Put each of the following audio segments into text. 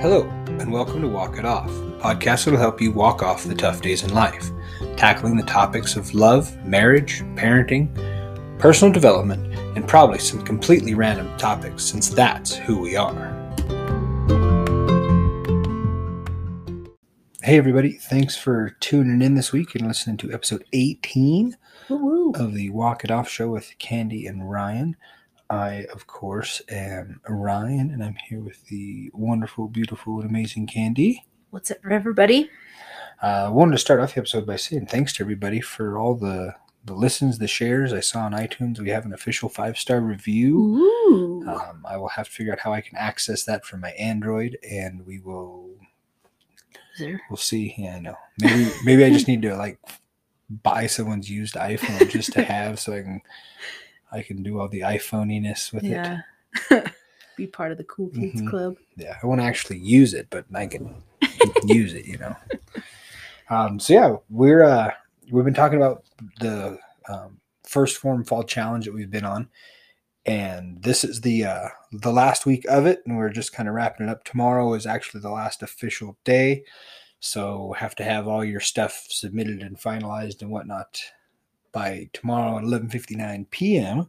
Hello, and welcome to Walk It Off, a podcast that will help you walk off the tough days in life, tackling the topics of love, marriage, parenting, personal development, and probably some completely random topics since that's who we are. Hey, everybody, thanks for tuning in this week and listening to episode 18 Woo-woo. of the Walk It Off show with Candy and Ryan. I, of course, am Ryan, and I'm here with the wonderful, beautiful, and amazing Candy. What's up, everybody? Uh, I wanted to start off the episode by saying thanks to everybody for all the the listens, the shares. I saw on iTunes we have an official five star review. Ooh. Um, I will have to figure out how I can access that from my Android, and we will there- we'll see. Yeah, I know. Maybe maybe I just need to like buy someone's used iPhone just to have, so I can I can do all the iPhoneiness with it. yeah. Be part of the cool kids Mhm. club. yeah, I want to actually use it, but I can use it, you know. Um, so yeah, we're uh, we've been talking about the um, 1st Phorm fall challenge that we've been on, and this is the uh, the last week of it, and we're just kind of wrapping it up. Tomorrow is actually the last official day, so have to have all your stuff submitted and finalized and whatnot by tomorrow at eleven fifty nine p.m.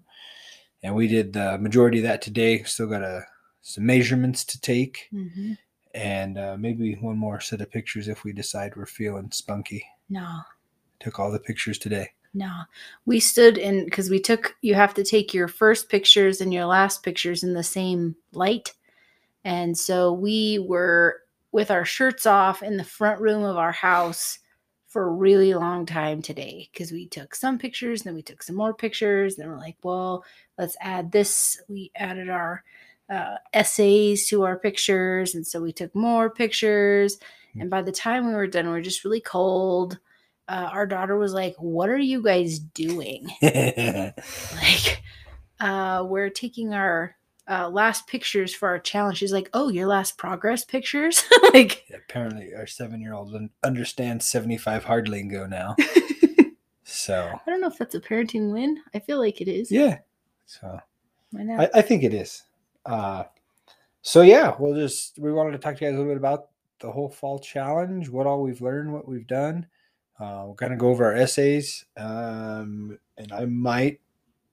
And we did the majority of that today. Still got a some measurements to take Mm-hmm. and uh, maybe one more set of pictures if we decide we're feeling spunky. No, Took all the pictures today. no. We stood in because we took. You have to take your first pictures and your last pictures in the same light, and so we were with our shirts off in the front room of our house for a really long time today because we took some pictures, then we took some more pictures, then we're like, well, let's add this. We added our uh, essays to our pictures, and so we took more pictures. And by the time we were done, we were just really cold. Uh, our daughter was like, "What are you guys doing?" like, uh, we're taking our uh, last pictures for our challenge. She's like, "Oh, your last progress pictures?" like, Apparently, our seven year old understands 75 hard lingo now. So, I don't know if that's a parenting win. I feel like it is. yeah. So? I, I think it is. Uh, so, yeah, we'll just, we wanted to talk to you guys a little bit about the whole fall challenge, what all we've learned, what we've done. Uh, we're going to go over our essays. Um, and I might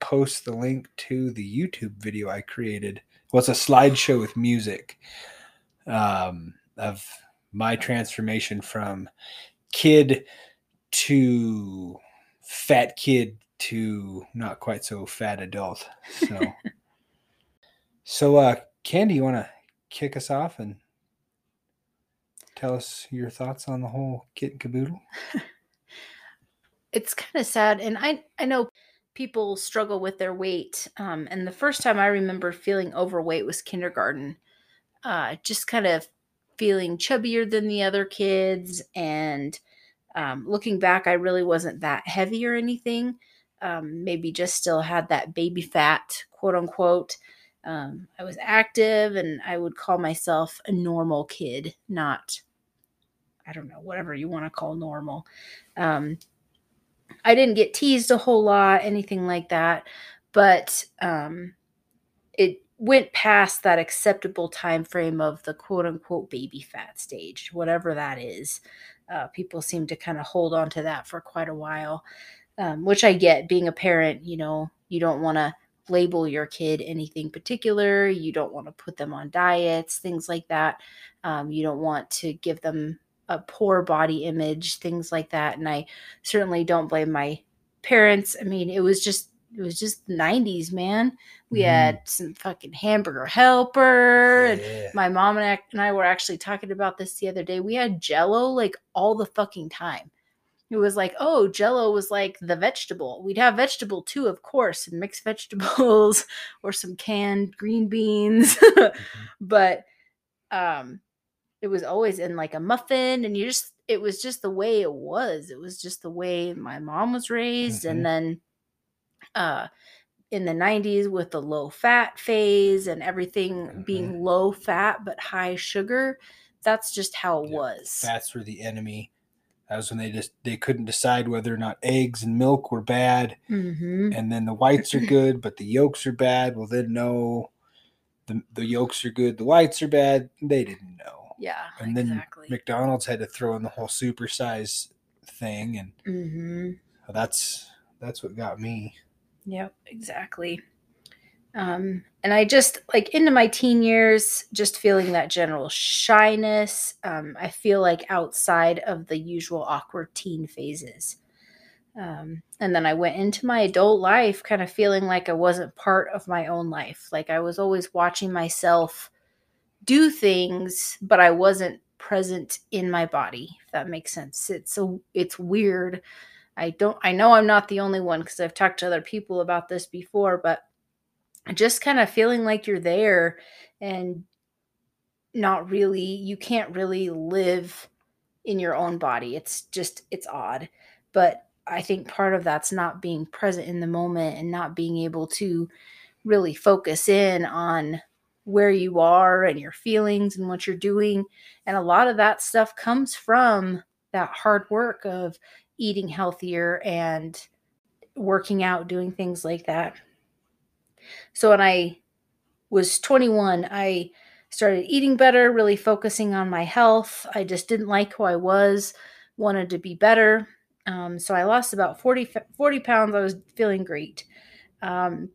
post the link to the YouTube video I created. Well, it's a slideshow with music um, of my transformation from kid to fat kid to not quite so fat adult. So, so uh, Candy, you want to kick us off and tell us your thoughts on the whole kit and caboodle? it's kind of sad and i i know people struggle with their weight um, and the first time i remember feeling overweight was kindergarten uh, just kind of feeling chubbier than the other kids and um, looking back i really wasn't that heavy or anything um, maybe just still had that baby fat quote unquote um, i was active and i would call myself a normal kid not i don't know whatever you want to call normal um, I didn't get teased a whole lot, anything like that, but um, it went past that acceptable time frame of the quote unquote baby fat stage, whatever that is. Uh, people seem to kind of hold on to that for quite a while, um, which I get. Being a parent, you know, you don't want to label your kid anything particular. You don't want to put them on diets, things like that. Um, you don't want to give them a poor body image, things like that. And I certainly don't blame my parents. I mean, it was just it was just the 90s, man. We Mhm. had some fucking hamburger helper and my mom and I, and I were actually talking about this the other day. We had jello like all the fucking time. It was like, oh, jello was like the vegetable. We'd have vegetable too, of course, and mixed vegetables or some canned green beans. but um it was always in like a muffin and you just it was just the way it was. It was just the way my mom was raised Mhm. and then uh in the 90s with the low fat phase and everything being low fat but high sugar that's just how it Yeah, was Fats were the enemy. That was when they just they couldn't decide whether or not eggs and milk were bad, hmm and then the whites are good, but the yolks are bad. Well, then no, the the yolks are good, the whites are bad. They didn't know. Yeah, and then exactly. McDonald's had to throw in the whole supersize thing, and mm-hmm. that's that's what got me. Yep, exactly. Um, and I just like into my teen years, just feeling that general shyness. Um, I feel like outside of the usual awkward teen phases. Um, and then I went into my adult life kind of feeling like I wasn't part of my own life. Like I was always watching myself do things, but I wasn't present in my body, if that makes sense. It's so it's weird. I don't I know I'm not the only one because I've talked to other people about this before, but just kind of feeling like you're there and not really you can't really live in your own body. It's just it's odd. But I think part of that's not being present in the moment and not being able to really focus in on where you are and your feelings and what you're doing. And a lot of that stuff comes from that hard work of eating healthier and working out, doing things like that. So when I was 21, I started eating better, really focusing on my health. I just didn't like who I was, wanted to be better. Um, so I lost about 40, 40 pounds. I was feeling great. Um,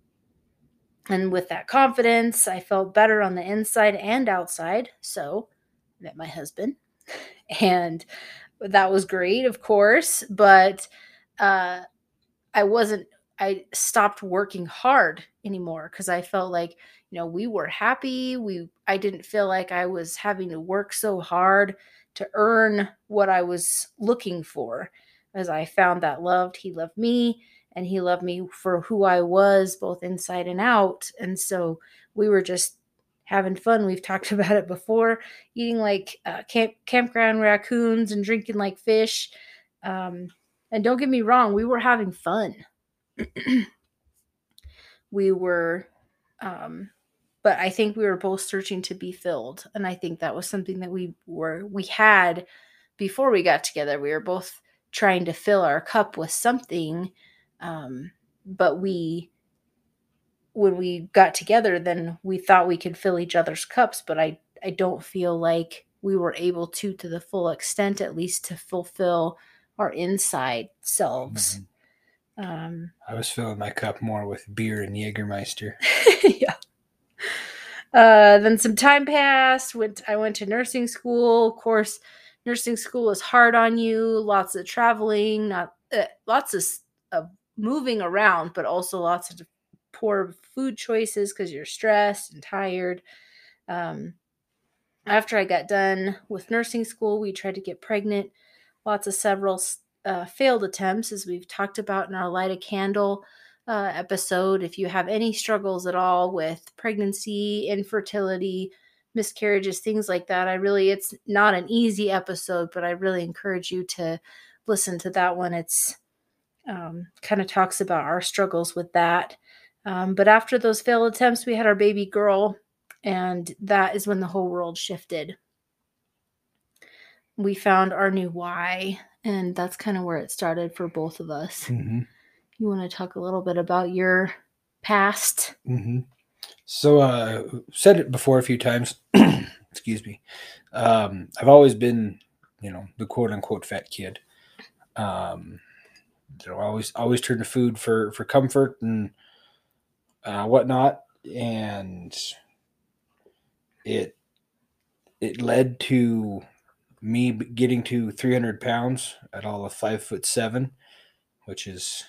and with that confidence, I felt better on the inside and outside. So I met my husband, and that was great, of course. But uh, I wasn't. I stopped working hard anymore because I felt like you know we were happy. We I didn't feel like I was having to work so hard to earn what I was looking for. As I found that loved, he loved me and he loved me for who I was, both inside and out. And so we were just having fun. We've talked about it before, eating like uh, camp campground raccoons and drinking like fish. Um, and don't get me wrong, we were having fun. we were, um, but I think we were both searching to be filled, and I think that was something that we were we had before we got together. We were both trying to fill our cup with something um, but we, when we got together, then we thought we could fill each other's cups. But I, I don't feel like we were able to, to the full extent, at least to fulfill our inside selves. Mm-hmm. Um, I was filling my cup more with beer and Jägermeister. yeah. Uh, then some time passed. Went I went to nursing school. Of course, nursing school is hard on you. Lots of traveling, not uh, lots of, of moving around, but also lots of poor food choices because you're stressed and tired. Um, after I got done with nursing school, we tried to get pregnant. Lots of several uh, failed attempts, as we've talked about in our Light a Candle uh, episode. If you have any struggles at all with pregnancy, infertility, miscarriages, things like that, I really, it's not an easy episode, but I really encourage you to listen to that one. It's um, kind of talks about our struggles with that. Um, but after those failed attempts, we had our baby girl, and that is when the whole world shifted. We found our new why, and that's kind of where it started for both of us. Mm-hmm. You want to talk a little bit about your past? Mm-hmm. So, uh, said it before a few times. Excuse me. Um, I've always been, you know, the quote unquote fat kid. Um, you know, always always turn to food for for comfort and uh, whatnot, and it it led to me getting to 300 pounds at all of five foot seven, which is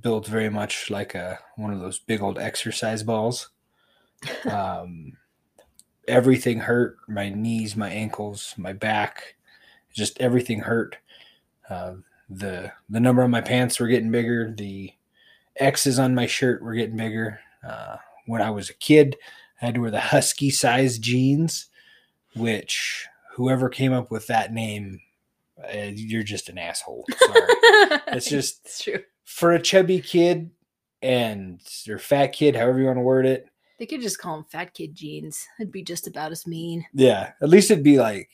built very much like a one of those big old exercise balls. Um, everything hurt my knees, my ankles, my back, just everything hurt. Uh, the the number on my pants were getting bigger. The X's on my shirt were getting bigger. Uh, when I was a kid, I had to wear the husky size jeans, which whoever came up with that name, uh, you're just an asshole. Sorry, it's just it's true for a chubby kid and your fat kid, however you want to word it. They could just call them fat kid jeans. It'd be just about as mean. Yeah, at least it'd be like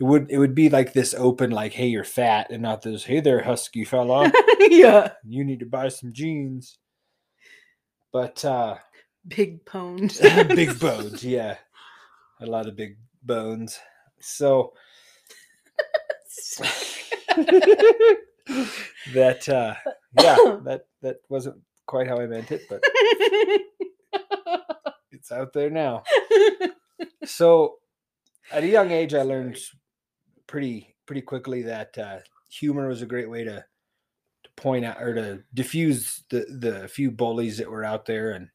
it would it would be like this open like hey you're fat and not this hey there husky fella. Yeah. You need to buy some jeans. But uh big bones. Big bones yeah. A lot of big bones. So that uh yeah, that that wasn't quite how I meant it, but it's out there now. So at a young age I learned pretty pretty quickly that uh humor was a great way to to point out or to diffuse the the few bullies that were out there and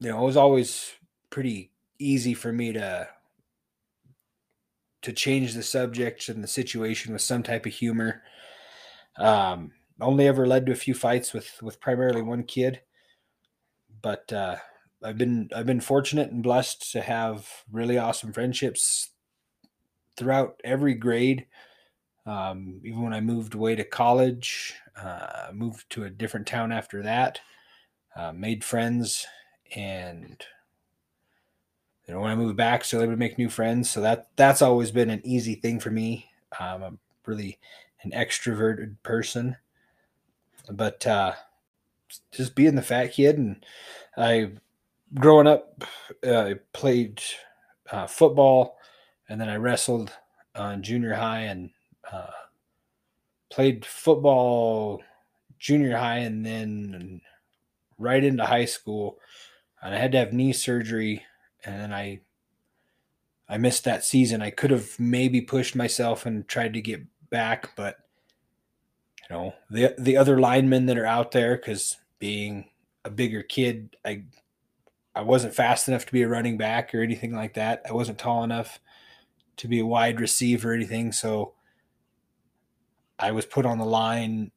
you know, it was always pretty easy for me to to change the subject and the situation with some type of humor. Um, only ever led to a few fights with with primarily one kid, but uh, I've been I've been fortunate and blessed to have really awesome friendships throughout every grade. Um, even when I moved away to college, uh, moved to a different town after that, uh, made friends, and you know when I moved back, still able to make new friends. So that that's always been an easy thing for me. Um, I'm really an extroverted person, but uh, just being the fat kid and I growing up, uh, I played uh, football and then I wrestled on junior high and uh, played football junior high and then right into high school. And I had to have knee surgery and then I I missed that season. I could have maybe pushed myself and tried to get back, but you know the the other linemen that are out there because being a bigger kid, I I wasn't fast enough to be a running back or anything like that. I wasn't tall enough to be a wide receiver or anything, so I was put on the line,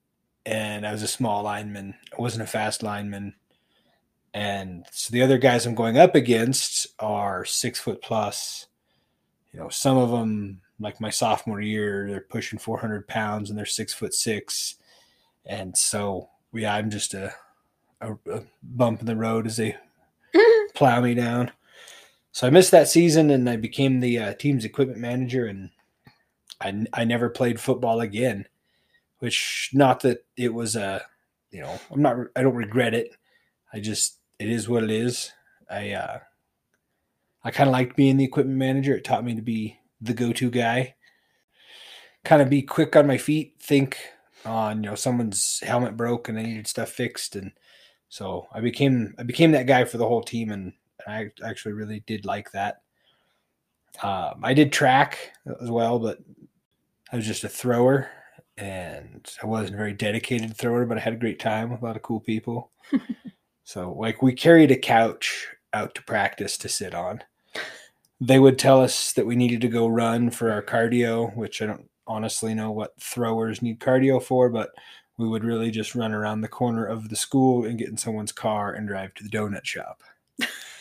and I was a small lineman. I wasn't a fast lineman and so the other guys I'm going up against are six foot plus. You know, some of them, like my sophomore year, they're pushing 400 pounds and they're six foot six. And so, yeah, I'm just a, a, a bump in the road as they plow me down. So I missed that season and I became the uh, team's equipment manager and I, I never played football again, which not that it was a, you know, I'm not, I don't regret it. I just it is what it is. I uh, I kind of liked being the equipment manager. It taught me to be the go-to guy. Kind of be quick on my feet, think on you know someone's helmet broke and they needed stuff fixed, and so I became I became that guy for the whole team, and I actually really did like that. Um, I did track as well, but I was just a thrower, and I wasn't a very dedicated thrower, but I had a great time with a lot of cool people. So, like, we carried a couch out to practice to sit on. They would tell us that we needed to go run for our cardio, which I don't honestly know what throwers need cardio for, but we would really just run around the corner of the school and get in someone's car and drive to the donut shop.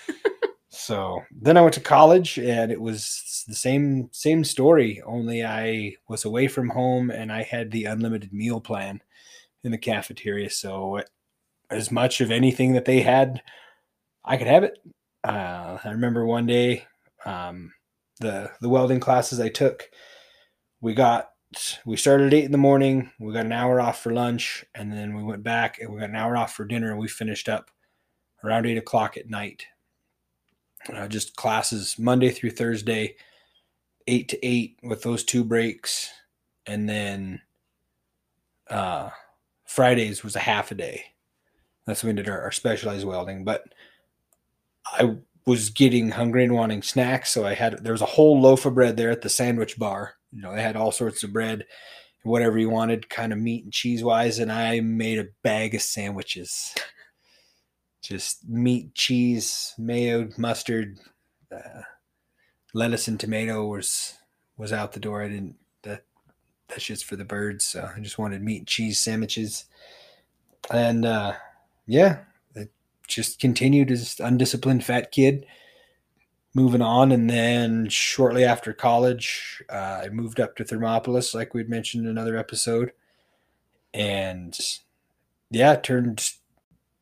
so then I went to college and it was the same same story, only I was away from home and I had the unlimited meal plan in the cafeteria. So as much of anything that they had, I could have it. Uh, I remember one day, um, the the welding classes I took, we got we started at eight in the morning. We got an hour off for lunch, and then we went back and we got an hour off for dinner, and we finished up around eight o'clock at night. Uh, just classes Monday through Thursday, eight to eight with those two breaks, and then uh, Fridays was a half a day. That's when we did our, our specialized welding. But I was getting hungry and wanting snacks, so I had there was a whole loaf of bread there at the sandwich bar. You know, they had all sorts of bread, whatever you wanted, kind of meat and cheese wise, and I made a bag of sandwiches. Just meat, cheese, mayo, mustard, uh, lettuce, and tomato was was out the door. I didn't that that shit's for the birds. So I just wanted meat cheese sandwiches, and uh, yeah, it just continued as undisciplined fat kid. Moving on, and then shortly after college, uh, I moved up to Thermopolis, like we'd mentioned in another episode, and yeah, turned.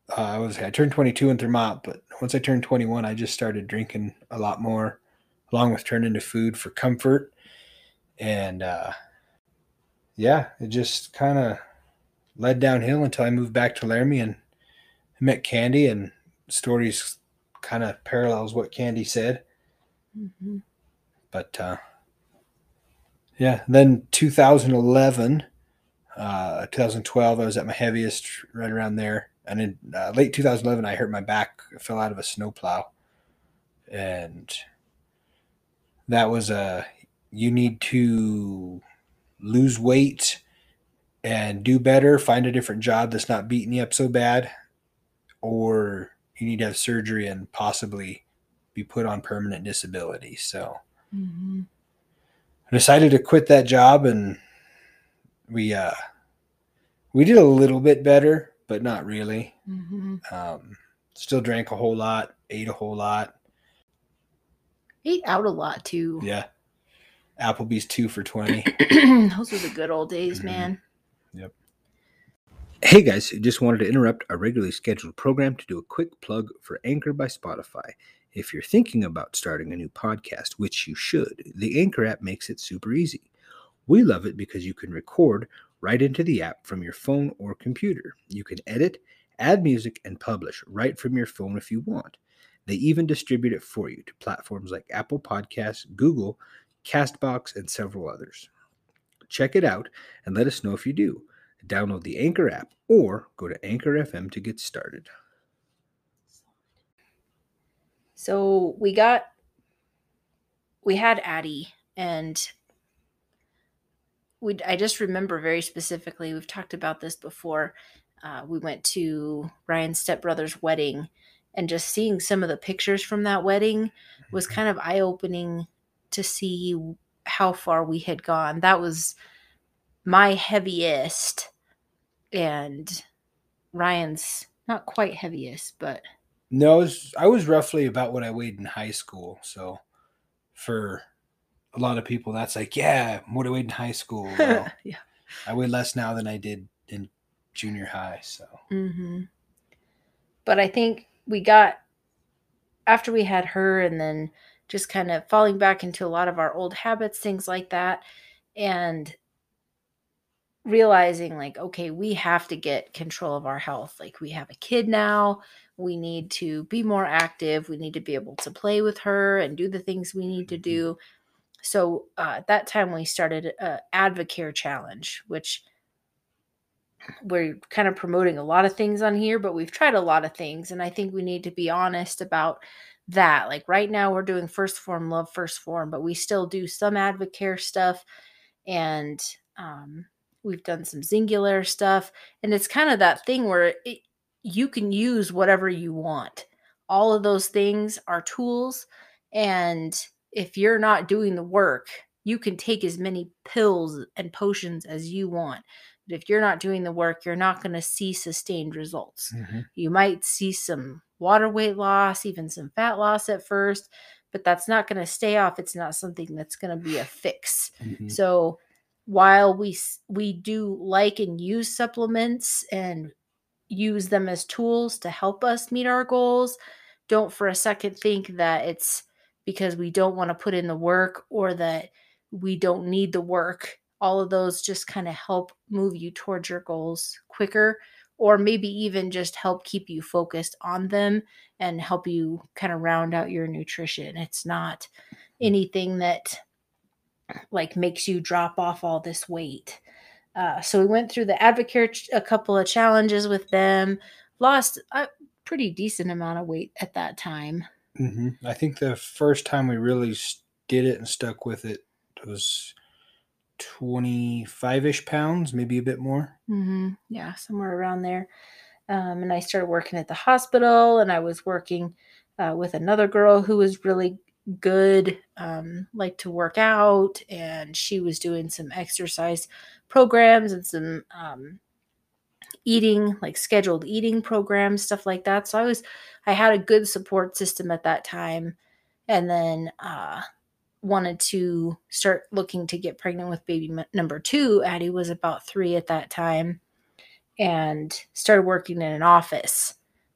Uh, I was I turned 22 in Thermop, but once I turned 21, I just started drinking a lot more, along with turning to food for comfort, and uh, yeah, it just kind of led downhill until I moved back to Laramie and I met Candy, and stories kind of parallels what Candy said. Mm-hmm. But uh, yeah, then 2011, uh, 2012, I was at my heaviest right around there. And in uh, late 2011, I hurt my back, fell out of a snowplow. And that was a you need to lose weight and do better, find a different job that's not beating you up so bad, or you need to have surgery and possibly be put on permanent disability. So Mm-hmm. I decided to quit that job and we uh we did a little bit better, but not really. Mm-hmm. Um still drank a whole lot, ate a whole lot. Ate out a lot too. Yeah. Applebee's two for 20. Those were the good old days, Mhm. man. Yep. Hey guys, just wanted to interrupt our regularly scheduled program to do a quick plug for Anchor by Spotify. If you're thinking about starting a new podcast, which you should, the Anchor app makes it super easy. We love it because you can record right into the app from your phone or computer. You can edit, add music, and publish right from your phone if you want. They even distribute it for you to platforms like Apple Podcasts, Google, Castbox, and several others. Check it out and let us know if you do. Download the Anchor app or go to Anchor FM to get started. So we got, we had Addie, and we. I just remember very specifically. We've talked about this before. Uh, we went to Ryan's stepbrother's wedding, and just seeing some of the pictures from that wedding was kind of eye opening to see how far we had gone. That was my heaviest, and Ryan's not quite heaviest, but No, I was, I was roughly about what I weighed in high school. So for a lot of people, that's like, yeah, what I weighed in high school. Well, yeah. I weigh less now than I did in junior high. So hmm But I think we got after we had her, and then just kind of falling back into a lot of our old habits, things like that, and realizing like, okay, we have to get control of our health. Like we have a kid now. We need to be more active. We need to be able to play with her and do the things we need to do. So uh, at that time, we started a Advocare challenge, which we're kind of promoting a lot of things on here, but we've tried a lot of things. And I think we need to be honest about that. Like right now, we're doing 1st Phorm, love 1st Phorm, but we still do some Advocare stuff. And um, we've done some Xyngular stuff. And it's kind of that thing where it, you can use whatever you want. All of those things are tools. And if you're not doing the work, you can take as many pills and potions as you want. But if you're not doing the work, you're not going to see sustained results. You might see some water weight loss, even some fat loss at first, but that's not going to stay off. It's not something that's going to be a fix. Mhm. So while we we do like and use supplements and use them as tools to help us meet our goals, don't for a second think that it's because we don't want to put in the work or that we don't need the work. All of those just kind of help move you towards your goals quicker or maybe even just help keep you focused on them and help you kind of round out your nutrition. It's not anything that like makes you drop off all this weight. Uh, so we went through the Advocare ch- a couple of challenges with them, lost a pretty decent amount of weight at that time. Hmm I think the first time we really did it and stuck with it was 25 ish pounds, maybe a bit more. hmm Yeah, somewhere around there. Um, and I started working at the hospital, and I was working uh, with another girl who was really good, um, liked to work out, and she was doing some exercise programs and some um, eating, like scheduled eating programs, stuff like that. So I was, I had a good support system at that time, and then uh, wanted to start looking to get pregnant with baby number two. Addie was about three at that time and started working in an office.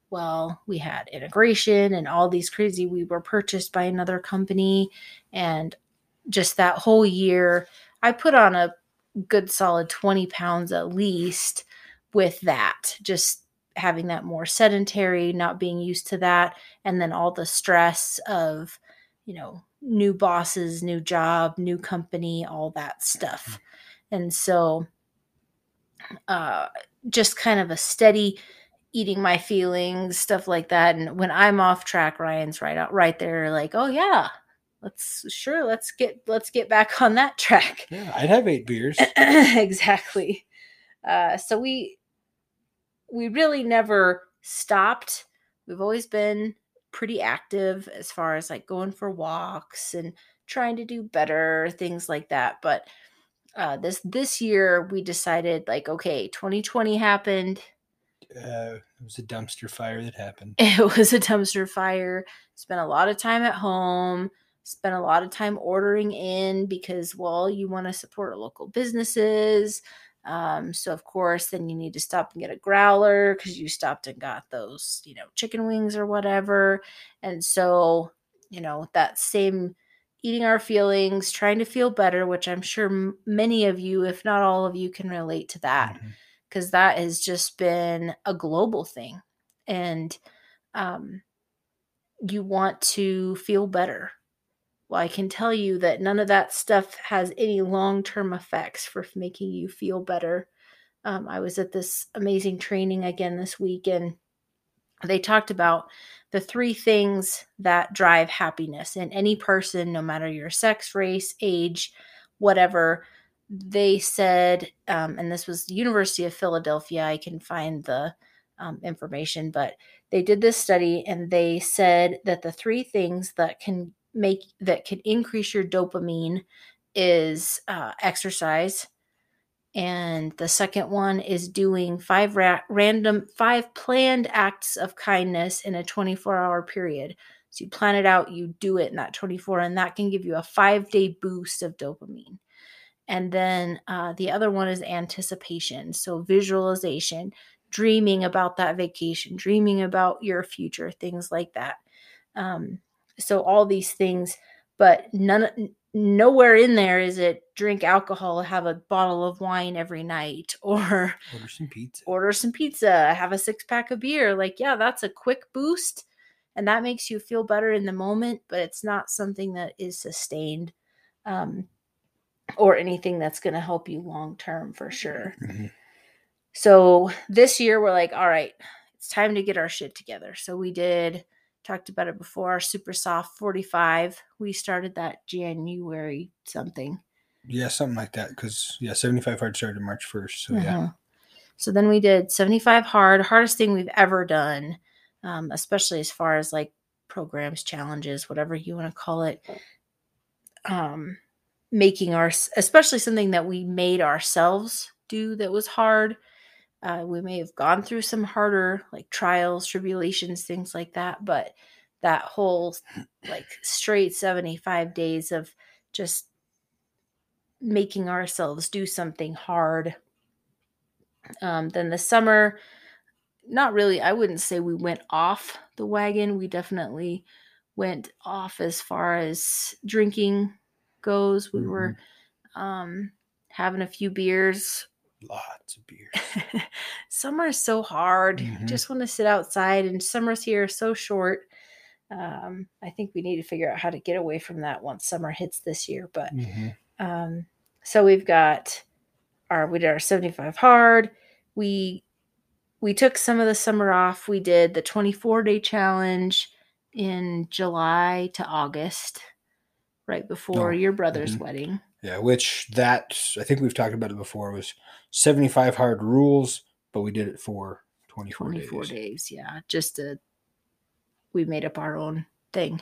Well, we had integration and all these crazy. We were purchased by another company, and just that whole year, I put on a good solid 20 pounds at least with that. Just having that more sedentary, not being used to that, and then all the stress of, you know, new bosses, new job, new company, all that stuff. And so uh just kind of a steady eating my feelings, stuff like that. And when I'm off track, Ryan's right out right there, like, oh yeah, let's sure let's get let's get back on that track. Yeah, I'd have eight beers. exactly. Uh, so we we really never stopped. We've always been pretty active as far as like going for walks and trying to do better things like that. But uh, this this year we decided like okay, 2020 happened uh, it was a dumpster fire that happened. It was a dumpster fire. Spent a lot of time at home. Spent a lot of time ordering in because, well, you want to support local businesses. Um, so of course, then you need to stop and get a growler because you stopped and got those, you know, chicken wings or whatever. And so, you know, that same eating our feelings, trying to feel better, which I'm sure m- many of you, if not all of you, can relate to that. Mm-hmm because that has just been a global thing. And um, you want to feel better. Well, I can tell you that none of that stuff has any long term effects for making you feel better. Um, I was at this amazing training again this week, and they talked about the three things that drive happiness in any person, no matter your sex, race, age, whatever they said, um, and this was the University of Philadelphia. I can find the um, information, but they did this study and they said that the three things that can make that can increase your dopamine is uh, exercise, and the second one is doing five ra- random five planned acts of kindness in a 24 hour period. So you plan it out, you do it in that 24, and that can give you a five day boost of dopamine. And then uh, the other one is anticipation. So visualization, dreaming about that vacation, dreaming about your future, things like that. Um, so all these things, but none, nowhere in there is it drink alcohol, have a bottle of wine every night, or order some pizza, order some pizza, have a six pack of beer. Like, yeah, that's a quick boost, and that makes you feel better in the moment, but it's not something that is sustained. Um, or anything that's going to help you long term for sure. Mm-hmm. So this year we're like, all right, it's time to get our shit together. So we did talked about it before our super soft 45 we started that january something yeah something like that because yeah 75 hard started march 1st so mm-hmm. yeah so then we did 75 hard hardest thing we've ever done um, especially as far as like programs challenges whatever you want to call it um making our especially something that we made ourselves do that was hard uh, we may have gone through some harder like trials tribulations things like that but that whole like straight 75 days of just making ourselves do something hard um, then the summer not really i wouldn't say we went off the wagon we definitely went off as far as drinking goes. We mm-hmm. were um, having a few beers. Lots of beer. summer is so hard. Mm-hmm. Just want to sit outside, and summers here are so short. Um, I think we need to figure out how to get away from that once summer hits this year. But mm-hmm. um, so we've got our we did our 75 hard. We we took some of the summer off. We did the 24 day challenge in July to August right before oh, your brother's mm-hmm. wedding. Yeah, which that I think we've talked about it before was 75 hard rules, but we did it for 24, 24 days. days. Yeah, just to we made up our own thing.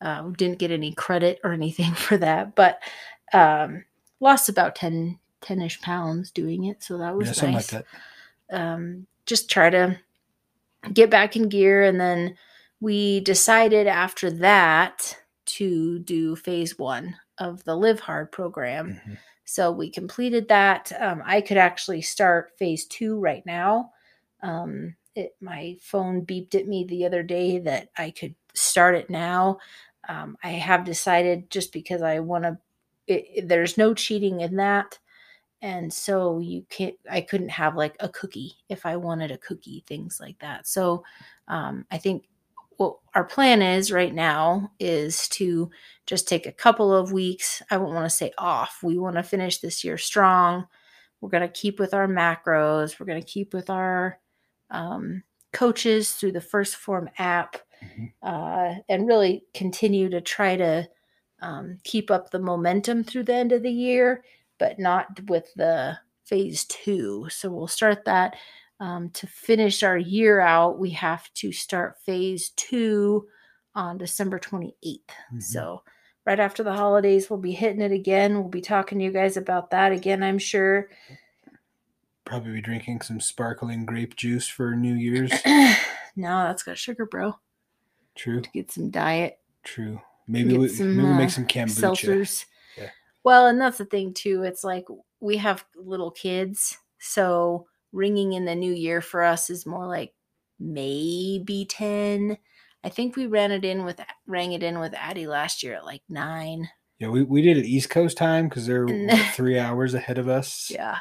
Uh, didn't get any credit or anything for that, but um, lost about 10 10ish pounds doing it, so that was yeah, nice. Like that. Um, just try to get back in gear, and then we decided after that to do phase one of the Live Hard program. Mm-hmm. So we completed that. Um, I could actually start phase two right now. Um, it, my phone beeped at me the other day that I could start it now. Um, I have decided just because I want to, there's no cheating in that. And so you can't, I couldn't have like a cookie if I wanted a cookie, things like that. So um, I think what our plan is right now is to just take a couple of weeks. I won't want to say off. We want to finish this year strong. We're going to keep with our macros. We're going to keep with our um, coaches through the 1st Phorm app Mhm. uh, and really continue to try to um, keep up the momentum through the end of the year, but not with the phase two. So we'll start that. Um, to finish our year out, we have to start phase two on December 28th. Mhm. So, right after the holidays, we'll be hitting it again. We'll be talking to you guys about that again, I'm sure. Probably be drinking some sparkling grape juice for New Year's. no, that's got sugar, bro. True, To Get some diet true. Maybe we some, maybe uh, make some kombucha. seltzers. Yeah. Well, and that's the thing too. It's like we have little kids, so ringing in the new year for us is more like maybe ten. I think we ran it in with rang it in with Addie last year at like nine. Yeah, we, we did it East Coast time because they're what, three hours ahead of us. Yeah.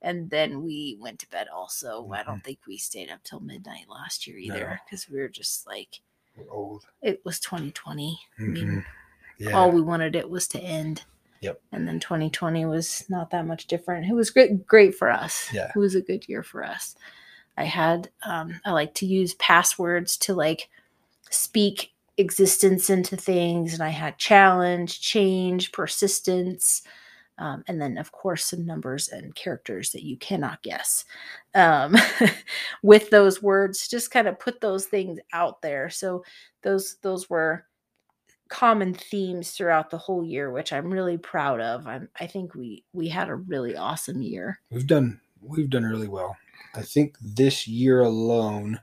And then we went to bed also. I Mhm. don't think we stayed up till midnight last year either because we were just like, We're old. it was 2020. I mean, Mhm. Yeah. all we wanted it was to end. Yep. And then 2020 was not that much different. It was great, great for us. Yeah. It was a good year for us. I had, um, I like to use passwords to like speak existence into things, and I had challenge, change, persistence, um, and then of course some numbers and characters that you cannot guess. Um, with those words, just kind of put those things out there. So those those were common themes throughout the whole year, which I'm really proud of. I'm, I think we we had a really awesome year. we've done we've done really well. I think this year alone,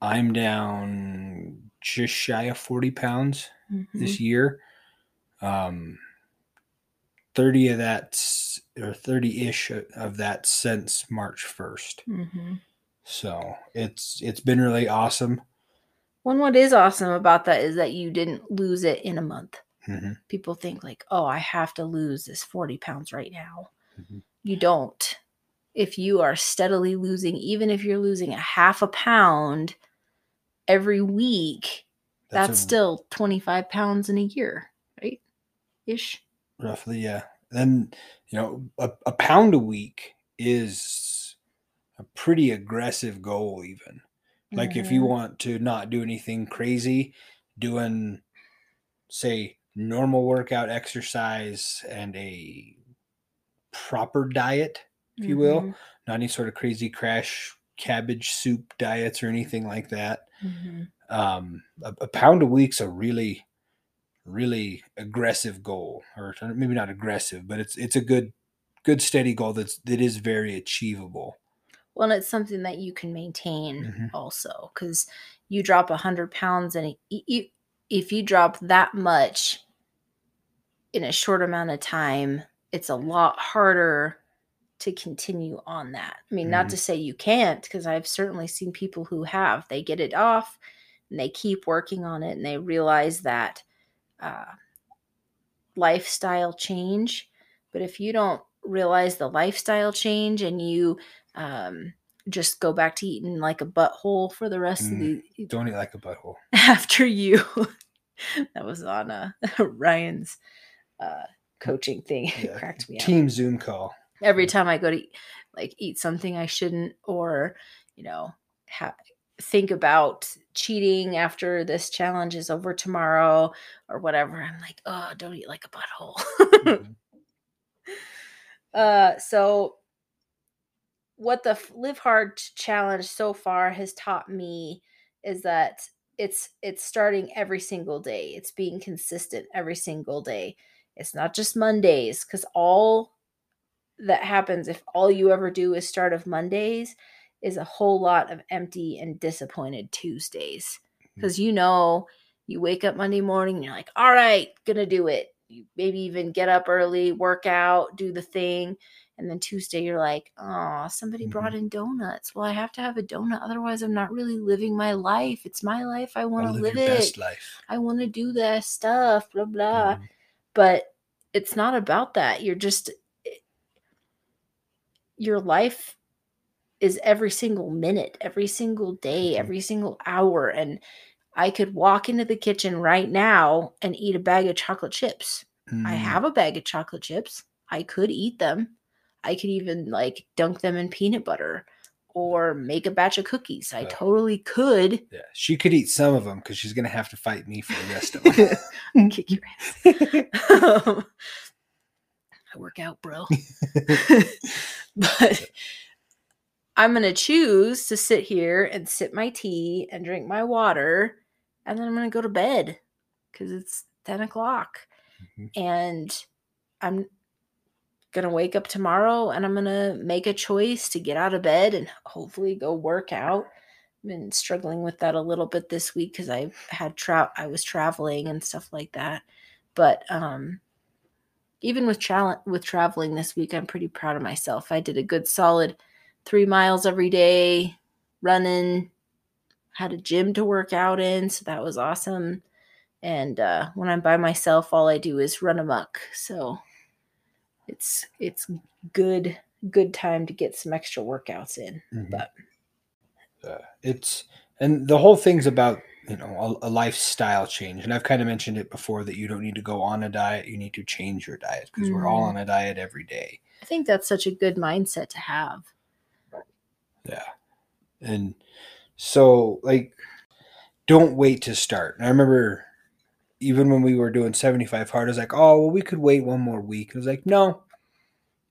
I'm down just shy of forty pounds Mhm. this year. Um, thirty of that or thirty ish of that since March first. Mhm. So it's it's been really awesome. One what is awesome about that is that you didn't lose it in a month. hmm People think like, oh, I have to lose this 40 pounds right now. Mhm. You don't. If you are steadily losing, even if you're losing a half a pound every week, that's, a- still 25 pounds in a year, right? Ish. roughly yeah then you know a, a pound a week is a pretty aggressive goal even like if you Mhm. want to not do anything crazy doing say normal workout exercise and a proper diet if you will Mhm. not any sort of crazy crash cabbage soup diets or anything like that Mhm. um, a, a pound a week's a really really aggressive goal or maybe not aggressive but it's it's a good good steady goal that's that is very achievable Well, and it's something that you can maintain Mhm. also because you drop a hundred pounds and you, if you drop that much in a short amount of time, it's a lot harder to continue on that. I mean, not Mhm. to say you can't, because I've certainly seen people who have. They get it off and they keep working on it and they realize that uh, lifestyle change. But if you don't realize the lifestyle change and you um, just go back to eating like a butthole for the rest of the don't eat like a butthole after you that was on uh, Ryan's uh, coaching thing. It cracked me up team zoom call every time I go to like eat something I shouldn't, or you know, ha- think about cheating after this challenge is over tomorrow or whatever. I'm like, oh, don't eat like a butthole. Mhm. uh, so what the live hard challenge so far has taught me is that it's it's starting every single day. It's being consistent every single day. It's not just mondays because all that happens if all you ever do is start of mondays is a whole lot of empty and disappointed tuesdays. Hmm. Because you know you wake up monday morning and you're like all right gonna do it. You maybe even get up early work out do the thing and then Tuesday, you're like, oh, somebody brought in donuts. Well, I have to have a donut. Otherwise, I'm not really living my life. It's my life. I want to live your it. I want to do that stuff, blah, blah. Mhm. But it's not about that. You're just, your life is every single minute, every single day, Mhm. every single hour. And I could walk into the kitchen right now and eat a bag of chocolate chips. I Mm, have a bag of chocolate chips. I could eat them. I could even like dunk them in peanut butter or make a batch of cookies. I totally could Yeah, she could eat some of them because she's gonna have to fight me for the rest of them. kick your ass. I work out, bro. but I'm going to choose to sit here and sip my tea and drink my water. And then I'm going to go to bed because it's 10 o'clock. Mhm. And I'm going to wake up tomorrow and I'm going to make a choice to get out of bed and hopefully go work out. I've been struggling with that a little bit this week because I had tra- I was traveling and stuff like that. But um, even with tra- with traveling this week, I'm pretty proud of myself. I did a good solid three miles every day, running. Had a gym to work out in, so that was awesome. And uh, when I'm by myself, all I do is run amok. So it's it's good good time to get some extra workouts in. Mhm. But uh, it's and the whole thing's about you know a, a lifestyle change and i've kind of mentioned it before that you don't need to go on a diet you need to change your diet because we're all Mhm. on a diet every day I think that's such a good mindset to have. yeah and so like don't wait to start and i remember even when we were doing 75 hard i was like oh well we could wait one more week i was like no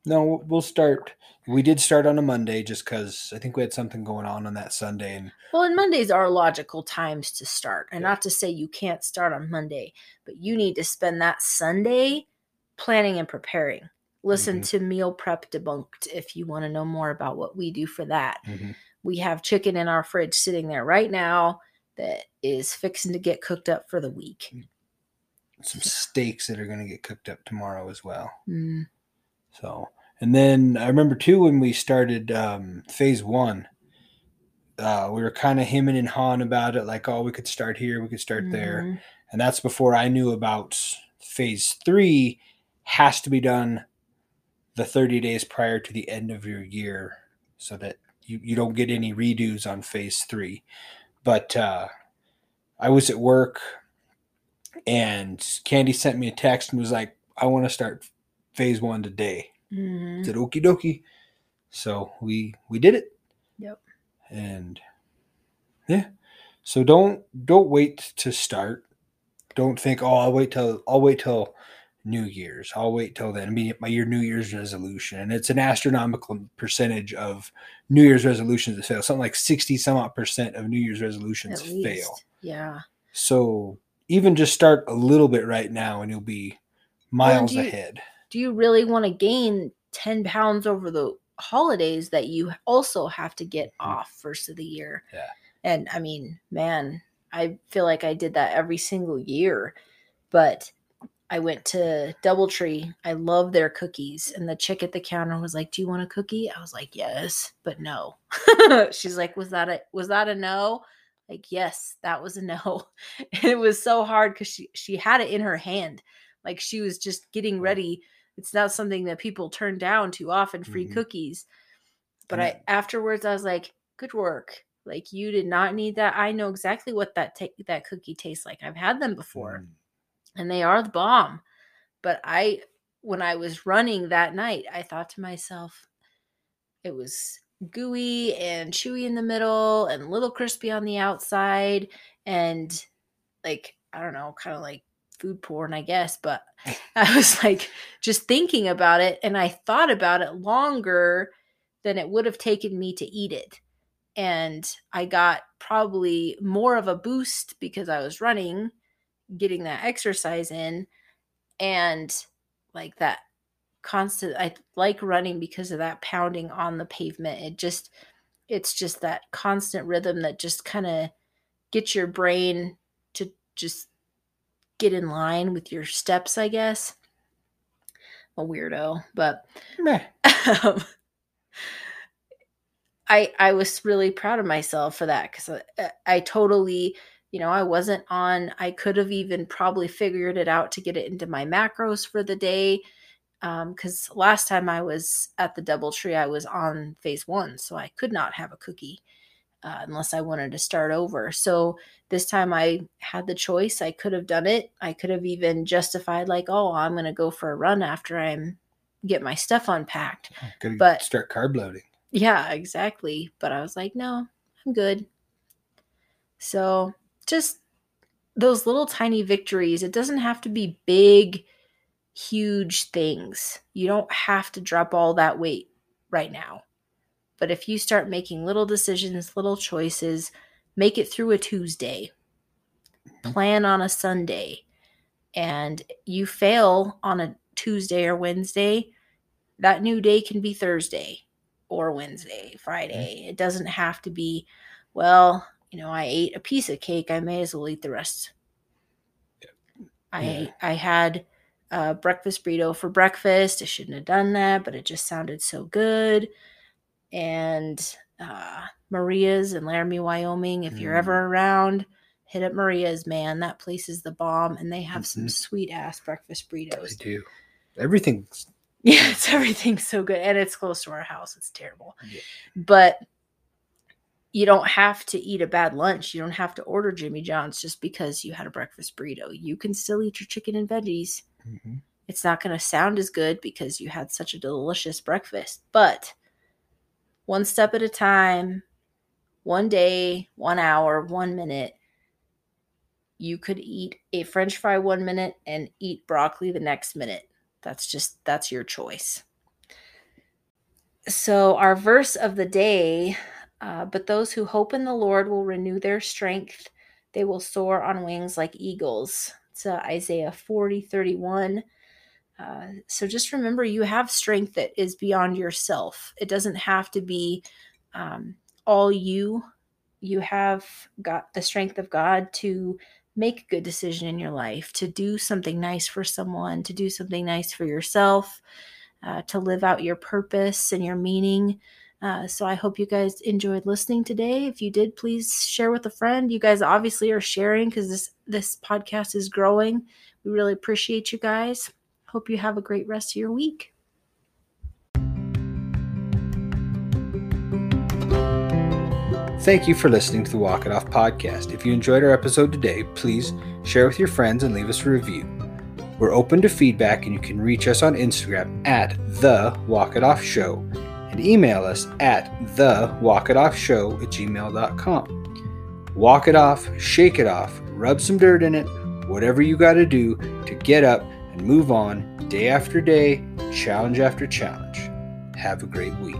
no we'll start we did start on a monday just because i think we had something going on on that sunday and Well, and Mondays are logical times to start. And Yeah. not to say you can't start on Monday, but you need to spend that Sunday planning and preparing. Listen Mhm. to Meal Prep Debunked if you want to know more about what we do for that. Mhm. We have chicken in our fridge sitting there right now that is fixing to get cooked up for the week. Some steaks that are going to get cooked up tomorrow as well Mm, So, and then I remember too when we started um, phase one, uh, we were kind of hemming and hawing about it, like, oh, we could start here, we could start there, mhm. and that's before I knew about phase three has to be done the 30 days prior to the end of your year, so that you, you don't get any redos on phase three. But uh, I was at work, and Candy sent me a text and was like, I want to start phase one today Mhm. said okie dokie. So we we did it. Yep. And yeah. So don't don't wait to start. Don't think, oh, I'll wait till I'll wait till New Year's. I'll wait till then. I mean my your New Year's resolution. And it's an astronomical percentage of New Year's resolutions that fail. Something like sixty some odd percent of New Year's resolutions fail. Yeah. So even just start a little bit right now and you'll be miles do you- ahead. do you really want to gain 10 pounds over the holidays that you also have to get Mhm. off first of the year? Yeah. And I mean, man, I feel like I did that every single year. But I went to Doubletree. I love their cookies. And the chick at the counter was like, Do you want a cookie? I was like, Yes, but no. She's like, Was that a was that a no? Like, yes, that was a no. And it was so hard because she she had it in her hand. Like she was just getting ready. It's not something that people turn down too often, free Mhm. cookies. But And I afterwards I was like, good work. Like you did not need that. I know exactly what that ta- that cookie tastes like. I've had them before Mm. and they are the bomb. But I when I was running that night, I thought to myself, it was gooey and chewy in the middle and a little crispy on the outside and like I don't know, kind of like food porn, I guess, but I was like just thinking about it and I thought about it longer than it would have taken me to eat it. And I got probably more of a boost because I was running, getting that exercise in, and like that constant I like running because of that pounding on the pavement. It just it's just that constant rhythm that just kind of gets your brain to just get in line with your steps, I guess. A weirdo, but um, I I was really proud of myself for that because I, I totally, you know, I wasn't on. I could have even probably figured it out to get it into my macros for the day. Because um, last time I was at the DoubleTree, I was on phase one, so I could not have a cookie uh, unless I wanted to start over. So this time I had the choice. I could have done it. I could have even justified like, oh, I'm going to go for a run after I'm get my stuff unpacked. Oh, but start carb loading. Yeah, exactly. But I was like, no, I'm good. So just those little tiny victories. It doesn't have to be big, huge things. You don't have to drop all that weight right now. But if you start making little decisions, little choices, make it through a Tuesday, mm-hmm. plan on a Sunday, and you fail on a Tuesday or Wednesday, that new day can be Thursday or Wednesday, Friday. Mm-hmm. It doesn't have to be, well, you know, I ate a piece of cake, I may as well eat the rest. Yeah. I I had a breakfast burrito for breakfast. I shouldn't have done that, but it just sounded so good. And uh, Maria's in Laramie, Wyoming. If mm. you're ever around, hit up Maria's, man. That place is the bomb, and they have mm-hmm. some sweet ass breakfast burritos. They do. Everything's yeah, it's everything's so good, and it's close to our house. It's terrible, yeah. but you don't have to eat a bad lunch. You don't have to order Jimmy John's just because you had a breakfast burrito. You can still eat your chicken and veggies. Mm-hmm. It's not going to sound as good because you had such a delicious breakfast, but one step at a time, one day, one hour, one minute, you could eat a french fry one minute and eat broccoli the next minute. That's just, that's your choice. So, our verse of the day uh, but those who hope in the Lord will renew their strength. They will soar on wings like eagles. Isaiah 40 31. Uh, so just remember you have strength that is beyond yourself. It doesn't have to be um, all you. You have got the strength of God to make a good decision in your life, to do something nice for someone, to do something nice for yourself, uh, to live out your purpose and your meaning. Uh, so I hope you guys enjoyed listening today. If you did, please share with a friend. You guys obviously are sharing because this this podcast is growing. We really appreciate you guys. Hope you have a great rest of your week. Thank you for listening to the Walk It Off podcast. If you enjoyed our episode today, please share with your friends and leave us a review. We're open to feedback and you can reach us on Instagram at the Walk It Off Show and email us at the walk it off show at gmail.com. Walk it off, shake it off, rub some dirt in it, whatever you got to do to get up and move on day after day, challenge after challenge. Have a great week.